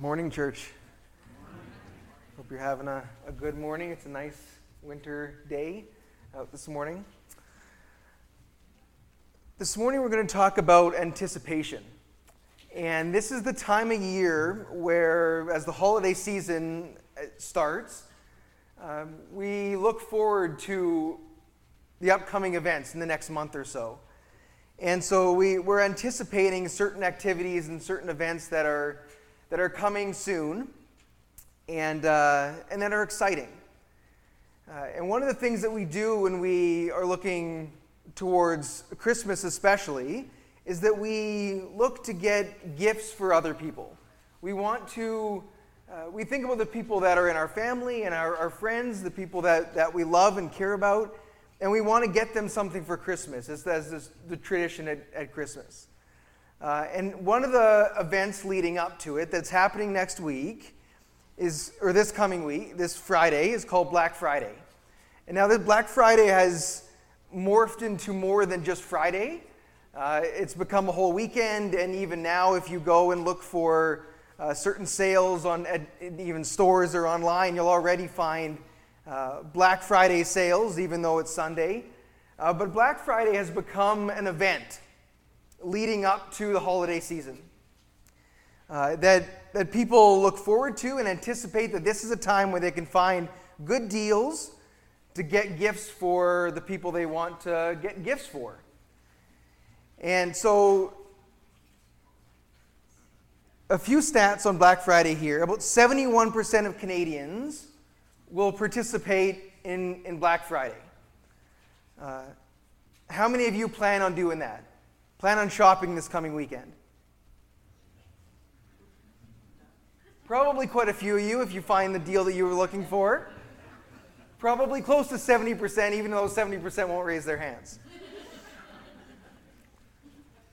Morning, church. Hope you're having a, a good morning. It's a nice winter day out this morning. This morning, we're going to talk about anticipation. And this is the time of year where, as the holiday season uh, starts, um, we look forward to the upcoming events in the next month or so. And so we, we're anticipating certain activities and certain events that are that are coming soon and, uh, and that are exciting. Uh, and one of the things that we do when we are looking towards Christmas, especially, is that we look to get gifts for other people. We want to, uh, we think about the people that are in our family and our, our friends, the people that, that we love and care about, and we want to get them something for Christmas, as, as the tradition at, at Christmas. Uh, and one of the events leading up to it that's happening next week is, or this coming week, this Friday, is called Black Friday. And now that Black Friday has morphed into more than just Friday. Uh, it's become a whole weekend, and even now, if you go and look for uh, certain sales on even stores or online, you'll already find uh, Black Friday sales, even though it's Sunday. Uh, but Black Friday has become an event leading up to the holiday season. Uh, that, that people look forward to and anticipate that this is a time where they can find good deals to get gifts for the people they want to get gifts for. And so, a few stats on Black Friday here. About 71% of Canadians will participate in, in Black Friday. Uh, how many of you plan on doing that? Plan on shopping this coming weekend? Probably quite a few of you if you find the deal that you were looking for. Probably close to 70%, even though 70% won't raise their hands.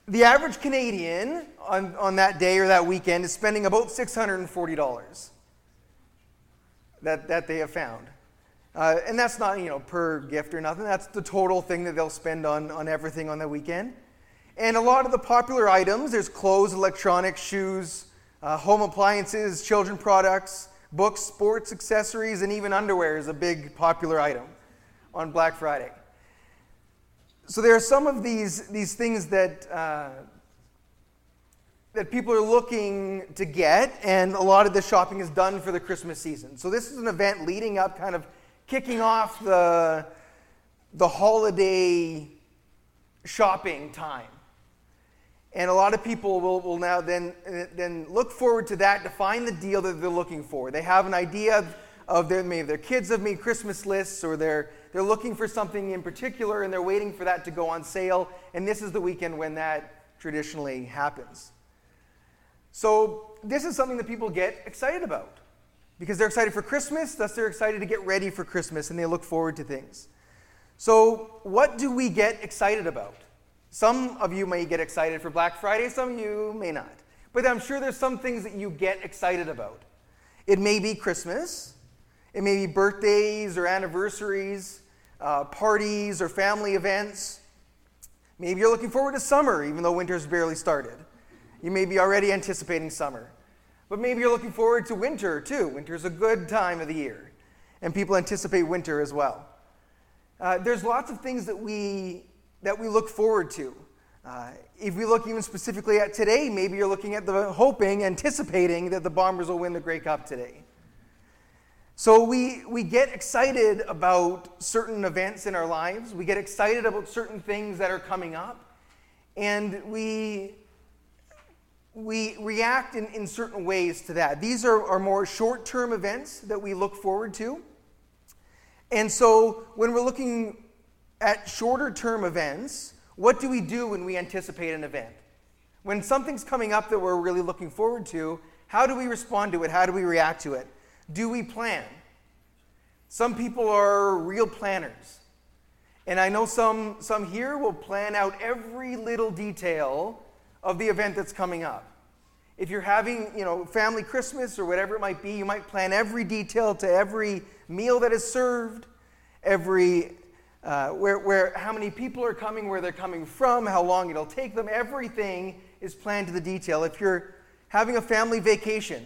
the average Canadian on, on that day or that weekend is spending about $640 that, that they have found. Uh, and that's not, you know, per gift or nothing. That's the total thing that they'll spend on, on everything on the weekend. And a lot of the popular items there's clothes, electronics, shoes, uh, home appliances, children products, books, sports accessories, and even underwear is a big popular item on Black Friday. So there are some of these, these things that, uh, that people are looking to get, and a lot of the shopping is done for the Christmas season. So this is an event leading up, kind of kicking off the, the holiday shopping time. And a lot of people will, will now then, then look forward to that to find the deal that they're looking for. They have an idea of, their, maybe their kids have made Christmas lists or they're, they're looking for something in particular and they're waiting for that to go on sale. And this is the weekend when that traditionally happens. So, this is something that people get excited about because they're excited for Christmas, thus, they're excited to get ready for Christmas and they look forward to things. So, what do we get excited about? Some of you may get excited for Black Friday, some of you may not. But I'm sure there's some things that you get excited about. It may be Christmas, it may be birthdays or anniversaries, uh, parties or family events. Maybe you're looking forward to summer, even though winter's barely started. You may be already anticipating summer. But maybe you're looking forward to winter too. Winter's a good time of the year, and people anticipate winter as well. Uh, there's lots of things that we that we look forward to. Uh, if we look even specifically at today, maybe you're looking at the hoping, anticipating that the Bombers will win the Grey Cup today. So we, we get excited about certain events in our lives. We get excited about certain things that are coming up. And we, we react in, in certain ways to that. These are, are more short term events that we look forward to. And so when we're looking at shorter term events, what do we do when we anticipate an event? When something's coming up that we're really looking forward to, how do we respond to it? How do we react to it? Do we plan? Some people are real planners. And I know some, some here will plan out every little detail of the event that's coming up. If you're having, you know, family Christmas or whatever it might be, you might plan every detail to every meal that is served, every uh, where, where how many people are coming, where they're coming from, how long it'll take them. Everything is planned to the detail. If you're having a family vacation,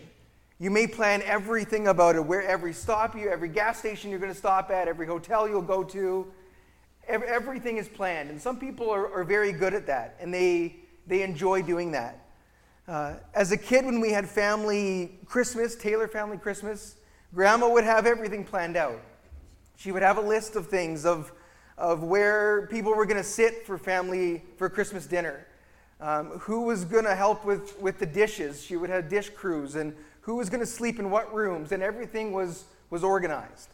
You may plan everything about it, where every stop you, every gas station you're going to stop at, every hotel you'll go to, everything is planned. And some people are, are very good at that, and they, they enjoy doing that. Uh, as a kid, when we had family Christmas, Taylor family Christmas, Grandma would have everything planned out. She would have a list of things of, of where people were going to sit for family for Christmas dinner, um, who was going to help with, with the dishes. She would have dish crews, and who was going to sleep in what rooms, and everything was, was organized,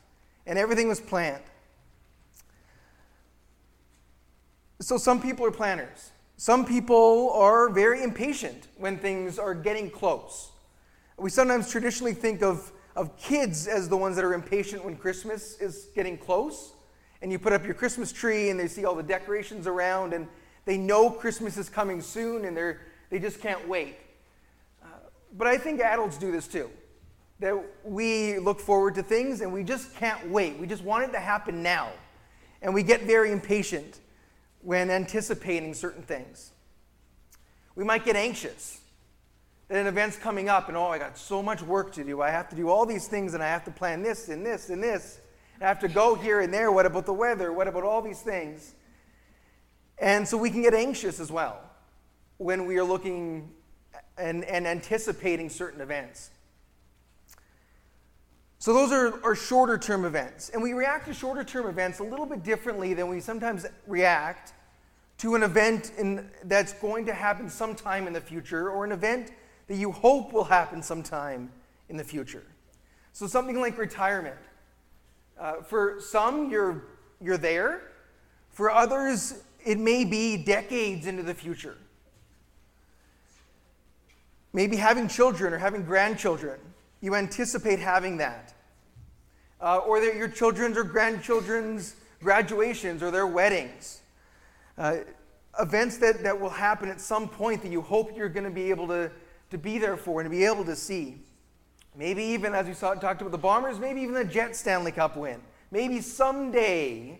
and everything was planned. So some people are planners. Some people are very impatient when things are getting close. We sometimes traditionally think of, of kids as the ones that are impatient when Christmas is getting close. And you put up your Christmas tree and they see all the decorations around and they know Christmas is coming soon and they're, they just can't wait. Uh, but I think adults do this too. That we look forward to things and we just can't wait. We just want it to happen now. And we get very impatient when anticipating certain things. We might get anxious that an event's coming up and, oh, I got so much work to do. I have to do all these things and I have to plan this and this and this. I have to go here and there. What about the weather? What about all these things? And so we can get anxious as well when we are looking and, and anticipating certain events. So, those are, are shorter term events. And we react to shorter term events a little bit differently than we sometimes react to an event in, that's going to happen sometime in the future or an event that you hope will happen sometime in the future. So, something like retirement. Uh, for some, you're, you're there. For others, it may be decades into the future. Maybe having children or having grandchildren. You anticipate having that. Uh, or your children's or grandchildren's graduations or their weddings. Uh, events that, that will happen at some point that you hope you're going to be able to, to be there for and to be able to see. Maybe even, as we saw, talked about the Bombers, maybe even the Jets Stanley Cup win. Maybe someday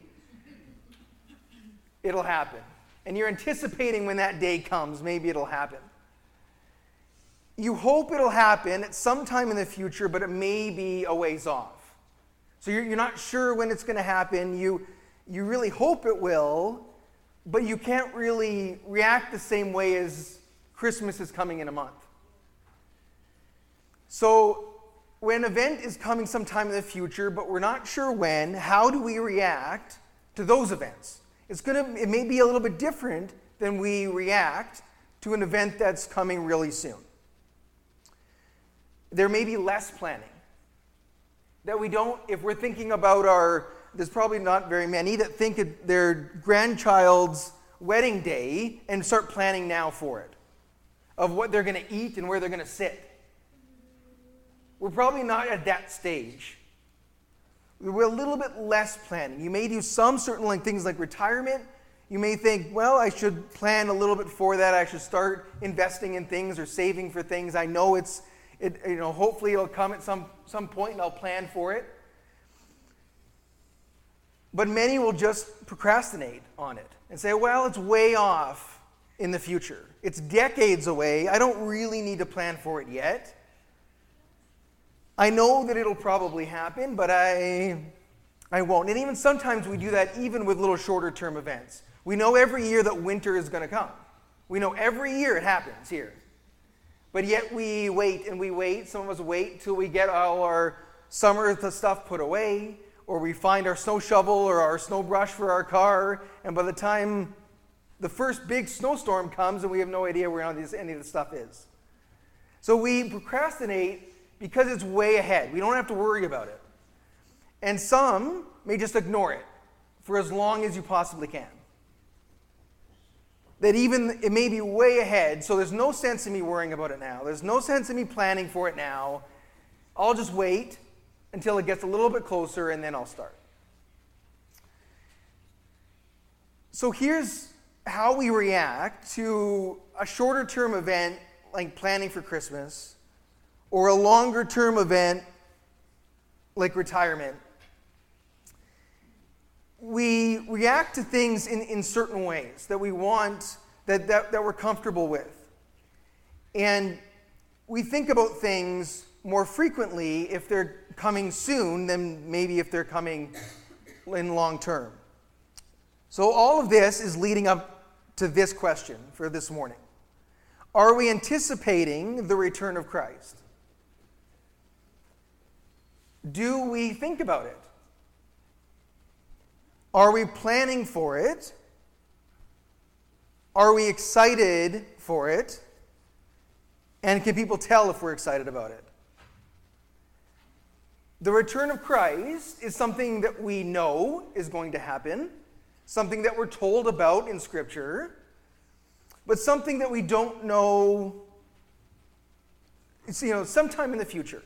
it'll happen. And you're anticipating when that day comes, maybe it'll happen. You hope it'll happen at some time in the future, but it may be a ways off. So you're, you're not sure when it's going to happen. You, you really hope it will, but you can't really react the same way as Christmas is coming in a month. So when an event is coming sometime in the future, but we're not sure when, how do we react to those events? It's gonna, it may be a little bit different than we react to an event that's coming really soon there may be less planning. That we don't, if we're thinking about our, there's probably not very many that think of their grandchild's wedding day and start planning now for it, of what they're to eat and where they're to sit. We're probably not at that stage. We're a little bit less planning. You may do some certain like things like retirement. You may think, well, I should plan a little bit for that. I should start investing in things or saving for things. I know it's it, you know, hopefully it'll come at some, some point and I'll plan for it. But many will just procrastinate on it and say, well, it's way off in the future. It's decades away. I don't really need to plan for it yet. I know that it'll probably happen, but I, I won't. And even sometimes we do that even with little shorter term events. We know every year that winter is going to come. We know every year it happens here. But yet we wait and we wait. Some of us wait till we get our summer stuff put away, or we find our snow shovel or our snow brush for our car, and by the time the first big snowstorm comes and we have no idea where any of the stuff is. So we procrastinate because it's way ahead. We don't have to worry about it. And some may just ignore it for as long as you possibly can that even it may be way ahead, so there's no sense in me worrying about it now. There's no sense in me planning for it now. I'll just wait until it gets a little bit closer and then I'll start. So here's how we react to a shorter term event like planning for Christmas or a longer term event like retirement we react to things in, in certain ways that we want, that, that, that we're comfortable with. And we think about things more frequently if they're coming soon than maybe if they're coming in long term. So, all of this is leading up to this question for this morning Are we anticipating the return of Christ? Do we think about it? Are we planning for it? Are we excited for it? And can people tell if we're excited about it? The return of Christ is something that we know is going to happen, something that we're told about in Scripture, but something that we don't know, it's, you know, sometime in the future.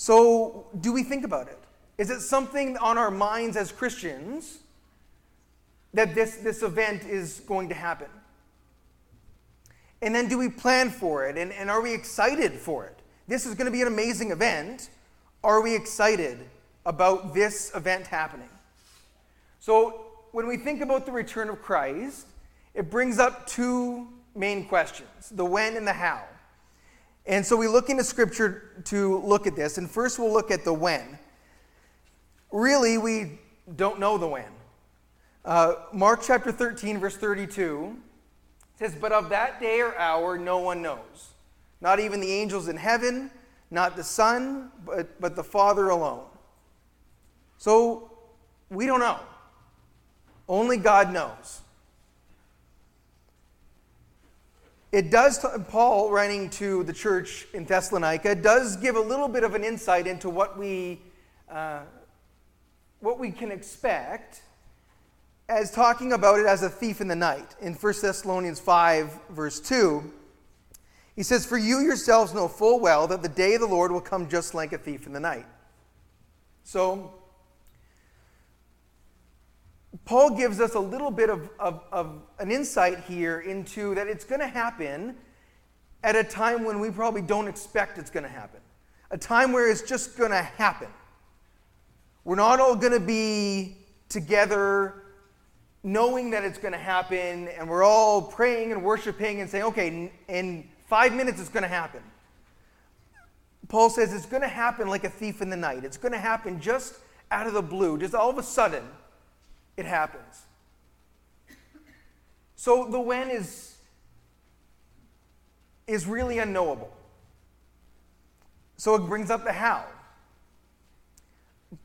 So, do we think about it? Is it something on our minds as Christians that this, this event is going to happen? And then do we plan for it? And, and are we excited for it? This is going to be an amazing event. Are we excited about this event happening? So, when we think about the return of Christ, it brings up two main questions the when and the how. And so we look into Scripture to look at this. And first, we'll look at the when. Really, we don't know the when. Uh, Mark chapter 13, verse 32 says, But of that day or hour no one knows, not even the angels in heaven, not the Son, but, but the Father alone. So we don't know. Only God knows. It does, Paul, writing to the church in Thessalonica, does give a little bit of an insight into what we, uh, what we can expect as talking about it as a thief in the night. In 1 Thessalonians 5, verse 2, he says, For you yourselves know full well that the day of the Lord will come just like a thief in the night. So, Paul gives us a little bit of, of, of an insight here into that it's going to happen at a time when we probably don't expect it's going to happen. A time where it's just going to happen. We're not all going to be together knowing that it's going to happen, and we're all praying and worshiping and saying, okay, in five minutes it's going to happen. Paul says it's going to happen like a thief in the night. It's going to happen just out of the blue, just all of a sudden, it happens. So the when is, is really unknowable. So it brings up the how.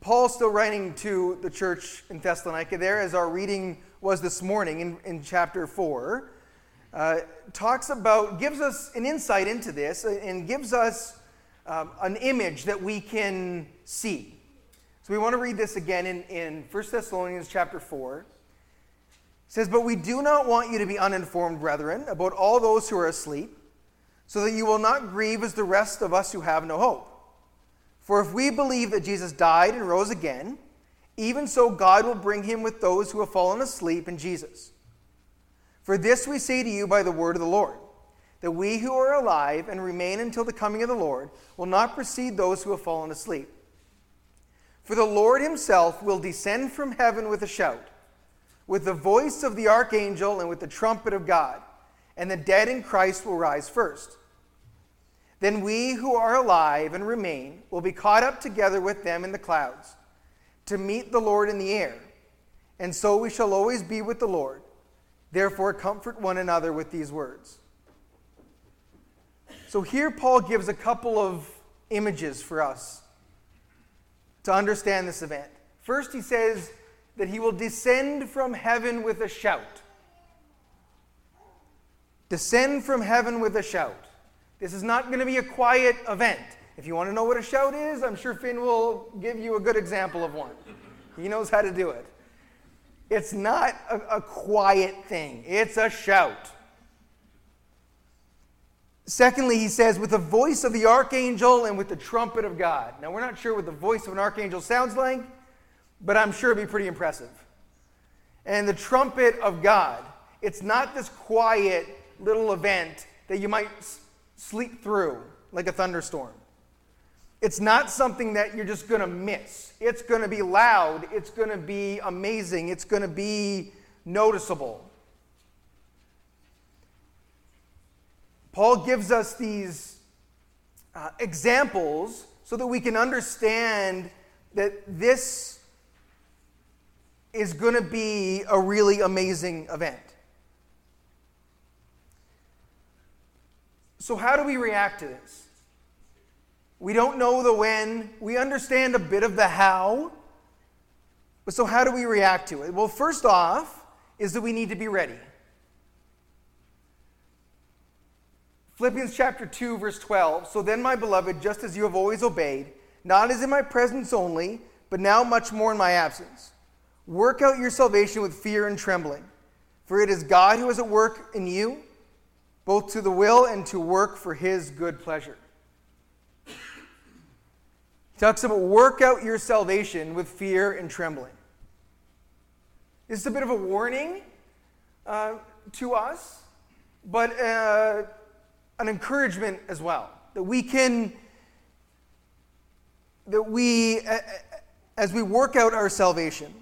Paul's still writing to the church in Thessalonica there, as our reading was this morning in, in chapter 4, uh, talks about, gives us an insight into this and gives us um, an image that we can see. So we want to read this again in, in 1 Thessalonians chapter 4. It says, But we do not want you to be uninformed, brethren, about all those who are asleep, so that you will not grieve as the rest of us who have no hope. For if we believe that Jesus died and rose again, even so God will bring him with those who have fallen asleep in Jesus. For this we say to you by the word of the Lord, that we who are alive and remain until the coming of the Lord will not precede those who have fallen asleep. For the Lord himself will descend from heaven with a shout, with the voice of the archangel, and with the trumpet of God, and the dead in Christ will rise first. Then we who are alive and remain will be caught up together with them in the clouds to meet the Lord in the air. And so we shall always be with the Lord. Therefore, comfort one another with these words. So here, Paul gives a couple of images for us to understand this event. First, he says that he will descend from heaven with a shout. Descend from heaven with a shout. This is not going to be a quiet event. If you want to know what a shout is, I'm sure Finn will give you a good example of one. He knows how to do it. It's not a, a quiet thing, it's a shout. Secondly, he says, with the voice of the archangel and with the trumpet of God. Now, we're not sure what the voice of an archangel sounds like, but I'm sure it'd be pretty impressive. And the trumpet of God. It's not this quiet little event that you might sleep through like a thunderstorm. It's not something that you're just going to miss. It's going to be loud. It's going to be amazing. It's going to be noticeable. Paul gives us these uh, examples so that we can understand that this is going to be a really amazing event. So, how do we react to this? We don't know the when, we understand a bit of the how. But so, how do we react to it? Well, first off, is that we need to be ready. Philippians chapter 2, verse 12. So then, my beloved, just as you have always obeyed, not as in my presence only, but now much more in my absence, work out your salvation with fear and trembling. For it is God who is at work in you both to the will and to work for his good pleasure. He talks about work out your salvation with fear and trembling. This is a bit of a warning uh, to us, but uh, an encouragement as well. That we can, that we, as we work out our salvation,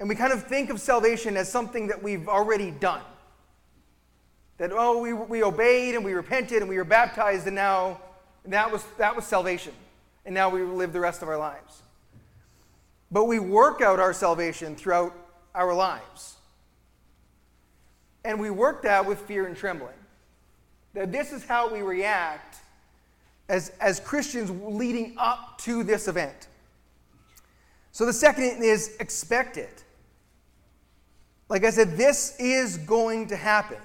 and we kind of think of salvation as something that we've already done. That, oh, we, we obeyed and we repented and we were baptized, and now that was, that was salvation. And now we live the rest of our lives. But we work out our salvation throughout our lives. And we work that with fear and trembling. That this is how we react as, as Christians leading up to this event. So the second is expect it. Like I said, this is going to happen.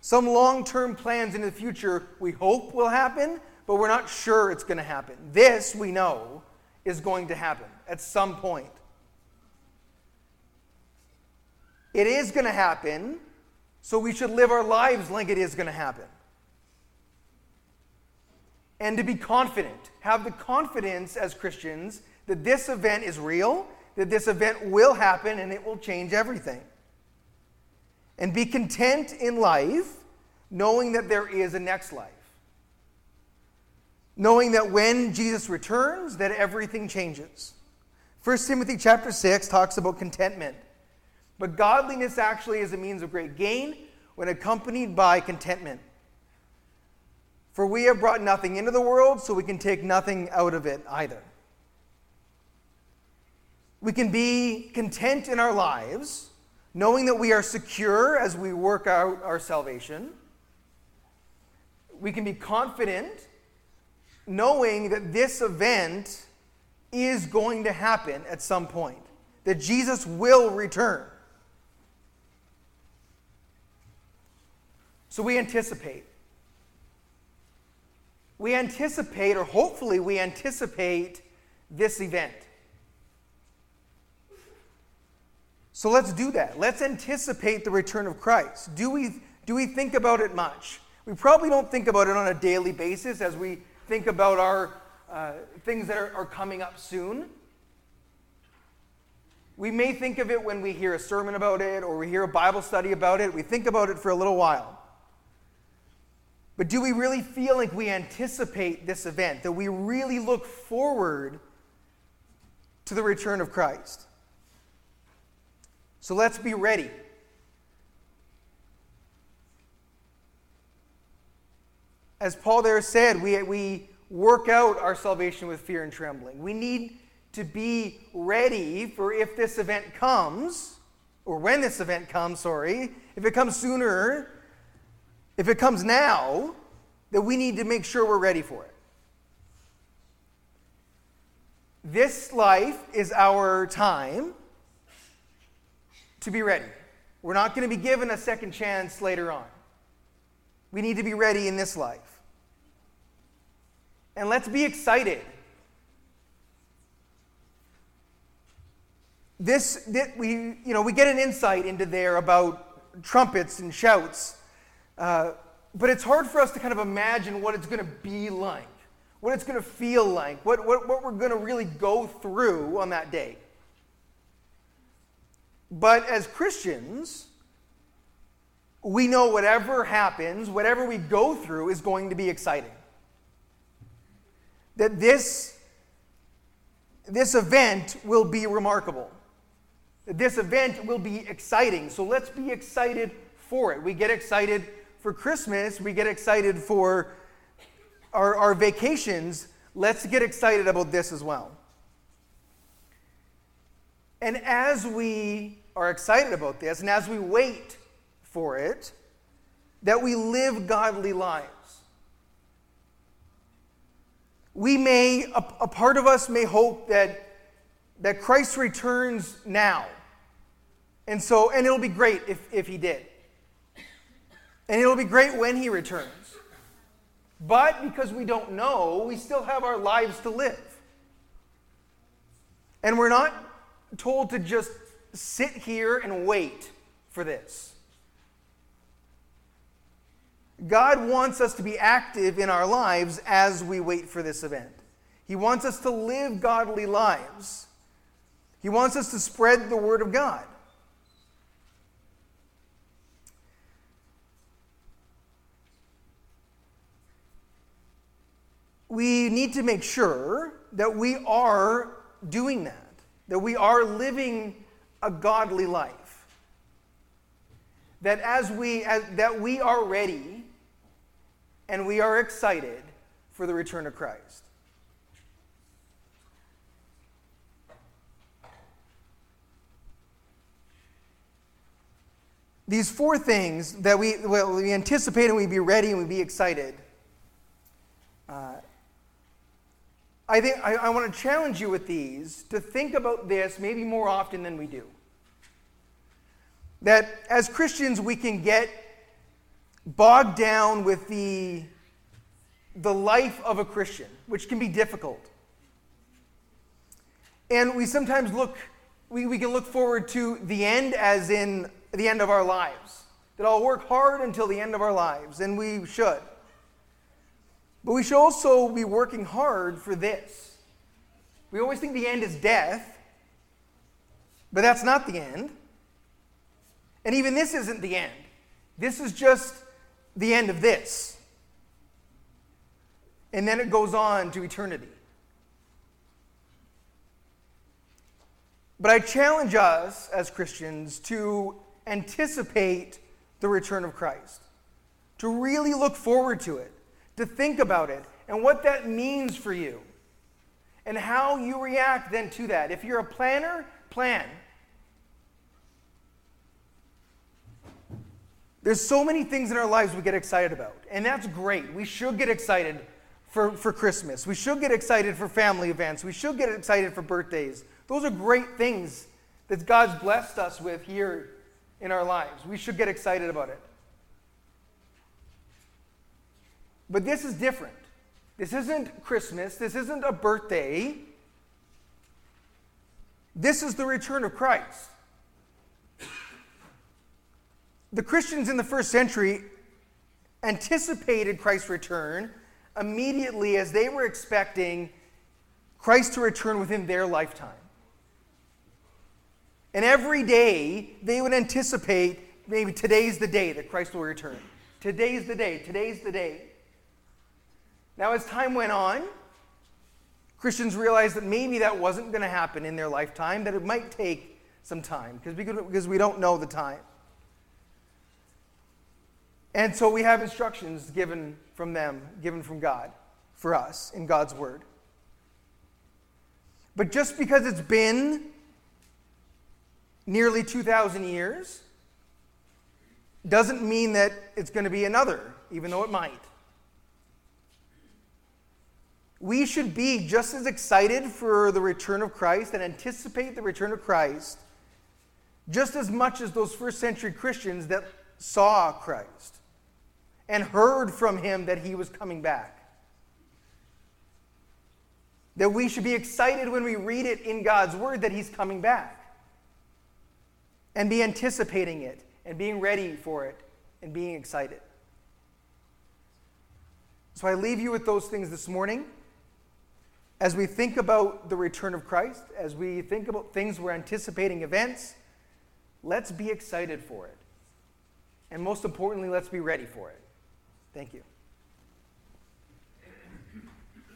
Some long term plans in the future we hope will happen, but we're not sure it's going to happen. This we know is going to happen at some point. It is going to happen, so we should live our lives like it is going to happen. And to be confident, have the confidence as Christians that this event is real, that this event will happen, and it will change everything and be content in life, knowing that there is a next life. Knowing that when Jesus returns, that everything changes. 1 Timothy chapter 6 talks about contentment. But godliness actually is a means of great gain when accompanied by contentment. For we have brought nothing into the world, so we can take nothing out of it either. We can be content in our lives knowing that we are secure as we work out our salvation. We can be confident knowing that this event is going to happen at some point, that Jesus will return. So we anticipate. We anticipate, or hopefully we anticipate, this event. So let's do that. Let's anticipate the return of Christ. Do we, do we think about it much? We probably don't think about it on a daily basis as we think about our uh, things that are, are coming up soon. We may think of it when we hear a sermon about it or we hear a Bible study about it. We think about it for a little while. But do we really feel like we anticipate this event, that we really look forward to the return of Christ? So let's be ready. As Paul there said, we, we work out our salvation with fear and trembling. We need to be ready for if this event comes, or when this event comes, sorry, if it comes sooner, if it comes now, that we need to make sure we're ready for it. This life is our time to be ready. We're not going to be given a second chance later on. We need to be ready in this life. And let's be excited. This, this we, you know, we get an insight into there about trumpets and shouts, uh, but it's hard for us to kind of imagine what it's going to be like, what it's going to feel like, what, what, what we're going to really go through on that day. But as Christians, we know whatever happens, whatever we go through, is going to be exciting. That this, this event will be remarkable. This event will be exciting. So let's be excited for it. We get excited for Christmas, we get excited for our, our vacations, let's get excited about this as well. And as we are excited about this, and as we wait for it, that we live godly lives. We may, a, a part of us may hope that, that Christ returns now. And so, and it'll be great if, if he did. And it'll be great when he returns. But because we don't know, we still have our lives to live. And we're not told to just sit here and wait for this. God wants us to be active in our lives as we wait for this event. He wants us to live godly lives. He wants us to spread the word of God. We need to make sure that we are doing that, that we are living a godly life. That as we as, that we are ready and we are excited for the return of Christ. These four things that we, well, we anticipate and we be ready and we be excited. Uh, I think I, I want to challenge you with these to think about this maybe more often than we do. That as Christians, we can get bogged down with the, the life of a Christian, which can be difficult. And we sometimes look, we, we can look forward to the end as in the end of our lives. That I'll work hard until the end of our lives, and we should. But we should also be working hard for this. We always think the end is death, but that's not the end. And even this isn't the end. This is just the end of this. And then it goes on to eternity. But I challenge us as Christians to anticipate the return of Christ, to really look forward to it, to think about it, and what that means for you, and how you react then to that. If you're a planner, plan. There's so many things in our lives we get excited about, and that's great. We should get excited for, for Christmas. We should get excited for family events. We should get excited for birthdays. Those are great things that God's blessed us with here in our lives. We should get excited about it. But this is different. This isn't Christmas. This isn't a birthday. This is the return of Christ the Christians in the first century anticipated Christ's return immediately as they were expecting Christ to return within their lifetime. And every day they would anticipate maybe today's the day that Christ will return. Today's the day. Today's the day. Now, as time went on, Christians realized that maybe that wasn't going to happen in their lifetime, that it might take some time because we don't know the time. And so we have instructions given from them, given from God for us in God's Word. But just because it's been nearly 2,000 years doesn't mean that it's going to be another, even though it might. We should be just as excited for the return of Christ and anticipate the return of Christ just as much as those first century Christians that saw Christ and heard from him that he was coming back. That we should be excited when we read it in God's word that he's coming back. And be anticipating it and being ready for it and being excited. So I leave you with those things this morning. As we think about the return of Christ, as we think about things we're anticipating events, let's be excited for it. And most importantly, let's be ready for it. Thank you.